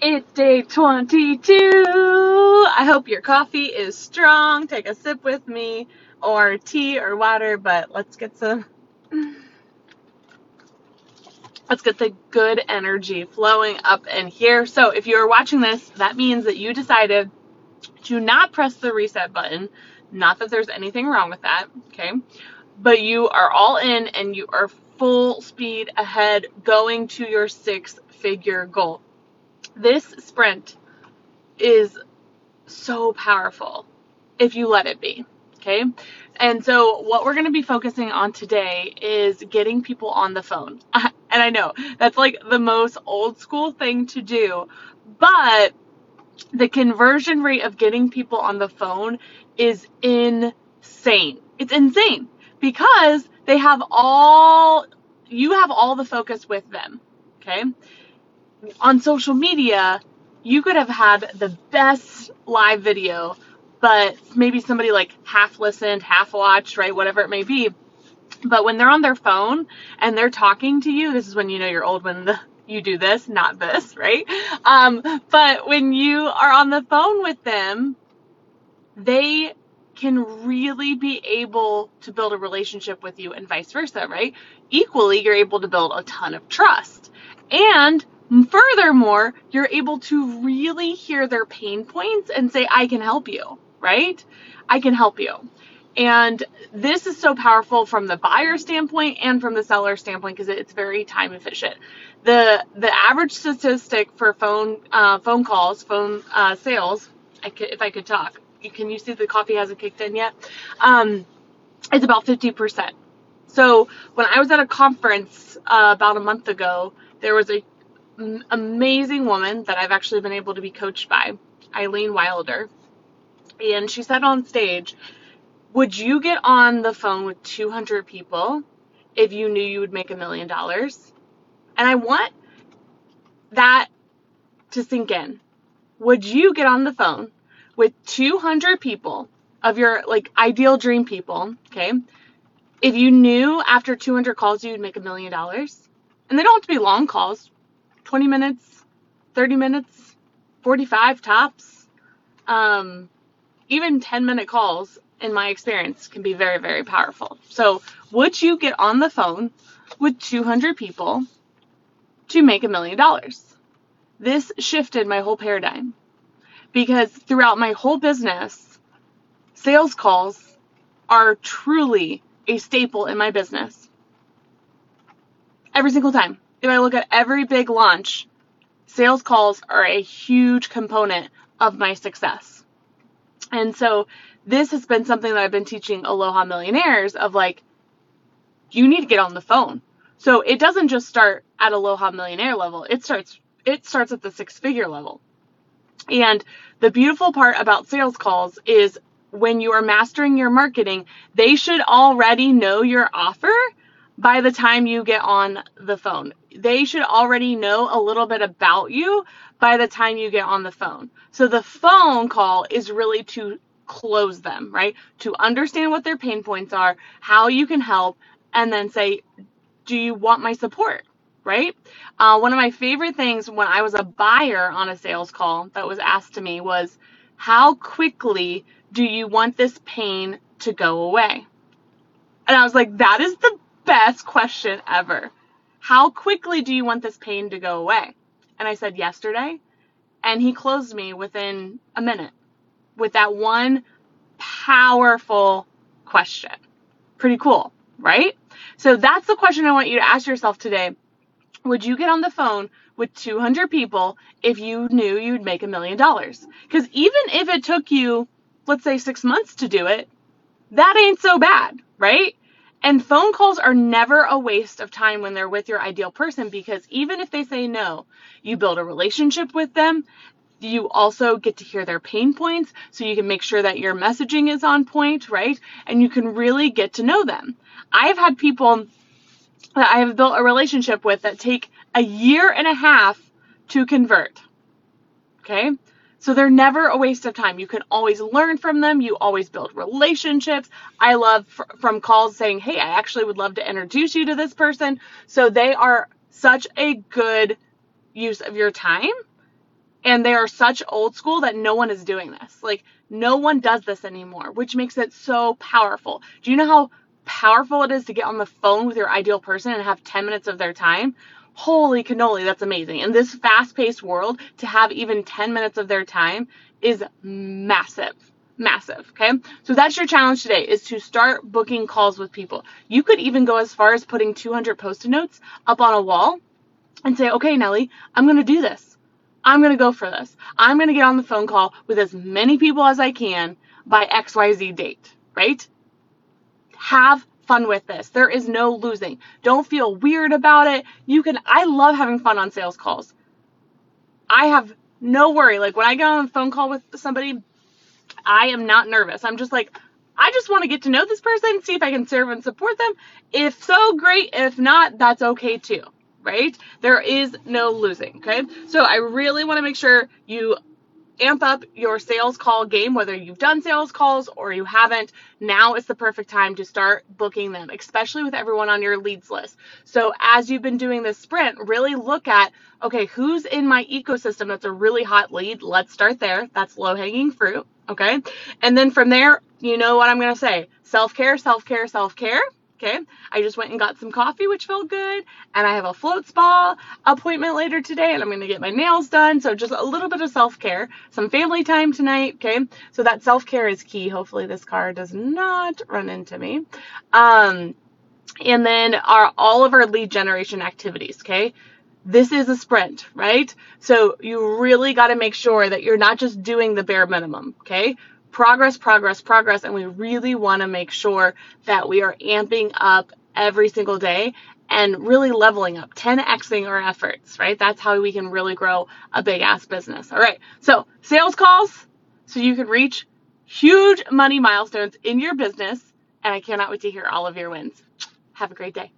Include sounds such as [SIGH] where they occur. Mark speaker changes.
Speaker 1: It's day 22. I hope your coffee is strong. Take a sip with me, or tea or water, but let's get some. Let's get the good energy flowing up in here. So, if you're watching this, that means that you decided to not press the reset button. Not that there's anything wrong with that, okay? But you are all in and you are full speed ahead going to your six figure goal. This sprint is so powerful if you let it be. Okay. And so, what we're going to be focusing on today is getting people on the phone. [LAUGHS] And I know that's like the most old school thing to do, but the conversion rate of getting people on the phone is insane. It's insane because they have all, you have all the focus with them. Okay on social media, you could have had the best live video, but maybe somebody like half listened, half watched, right? Whatever it may be. But when they're on their phone and they're talking to you, this is when you know you're old when the, you do this, not this, right? Um, but when you are on the phone with them, they can really be able to build a relationship with you and vice versa, right? Equally, you're able to build a ton of trust. And Furthermore, you're able to really hear their pain points and say, I can help you, right? I can help you. And this is so powerful from the buyer standpoint and from the seller standpoint because it's very time efficient. The the average statistic for phone uh, phone calls, phone uh, sales, I could, if I could talk, can you see the coffee hasn't kicked in yet? Um, it's about 50%. So when I was at a conference uh, about a month ago, there was a amazing woman that I've actually been able to be coached by, Eileen Wilder. And she said on stage, Would you get on the phone with 200 people if you knew you would make a million dollars? And I want that to sink in. Would you get on the phone with 200 people of your like ideal dream people, okay? If you knew after 200 calls you would make a million dollars, and they don't have to be long calls, 20 minutes, 30 minutes, 45 tops. Um, even 10 minute calls, in my experience, can be very, very powerful. So, would you get on the phone with 200 people to make a million dollars? This shifted my whole paradigm because throughout my whole business, sales calls are truly a staple in my business. Every single time if I look at every big launch, sales calls are a huge component of my success. And so this has been something that I've been teaching Aloha millionaires of like, you need to get on the phone. So it doesn't just start at Aloha millionaire level. It starts it starts at the six figure level. And the beautiful part about sales calls is when you are mastering your marketing, they should already know your offer by the time you get on the phone. They should already know a little bit about you by the time you get on the phone. So the phone call is really to close them, right? To understand what their pain points are, how you can help, and then say, Do you want my support? Right? Uh, one of my favorite things when I was a buyer on a sales call that was asked to me was, How quickly do you want this pain to go away? And I was like, That is the best question ever. How quickly do you want this pain to go away? And I said, yesterday. And he closed me within a minute with that one powerful question. Pretty cool, right? So that's the question I want you to ask yourself today. Would you get on the phone with 200 people if you knew you'd make a million dollars? Because even if it took you, let's say, six months to do it, that ain't so bad, right? And phone calls are never a waste of time when they're with your ideal person because even if they say no, you build a relationship with them. You also get to hear their pain points so you can make sure that your messaging is on point, right? And you can really get to know them. I've had people that I have built a relationship with that take a year and a half to convert. Okay? So they're never a waste of time. You can always learn from them. You always build relationships. I love fr- from calls saying, Hey, I actually would love to introduce you to this person. So they are such a good use of your time And they are such old school that no one is doing this. Like, no one does this anymore, which makes it so powerful. Do you know how powerful it is to get on the phone with your ideal person and have 10 minutes of their time? Holy cannoli, that's amazing. In this fast paced world, to have even 10 minutes of their time is massive massive okay? So that's your challenge today is to start booking calls with people. You could even go as far as putting 200 post-it notes up on a wall and say okay nellie i'm going to do this. I'm going to go for this. I'm going to get on the phone call with as many people as i can by xyz date right? Have fun with this there is no losing don't feel weird about it you can i love having fun on sales calls i have no worry like when i get on a phone call with somebody I am not nervous. I'm just like, I just want to get to know this person, see if I can serve and support them. If so, great. If not, that's okay too, right? There is no losing, okay? So I really want to make sure you amp up your sales call game, whether you've done sales calls or you haven't. Now is the perfect time to start booking them, especially with everyone on your leads list. So, as you've been doing this sprint, really look at okay, who's in my ecosystem that's a really hot lead? Let's start there. That's low hanging fruit. Okay. And then from there, you know what I'm going to say self care, self care, self care. Okay. I just went and got some coffee, which felt good. And I have a float spa appointment later today, and I'm going to get my nails done. So just a little bit of self care, some family time tonight. Okay. So that self care is key. Hopefully, this car does not run into me. Um, and then our all of our lead generation activities. Okay this is a sprint, right? So you really got to make sure that you're not just doing the bare minimum, okay? Progress, progress, progress, and we really want to make sure that we are amping up every single day and really leveling up, 10xing our efforts, right? That's how we can really grow a big ass business. All right. So, sales calls so you can reach huge money milestones in your business. And I cannot wait to hear all of your wins. Have a great day.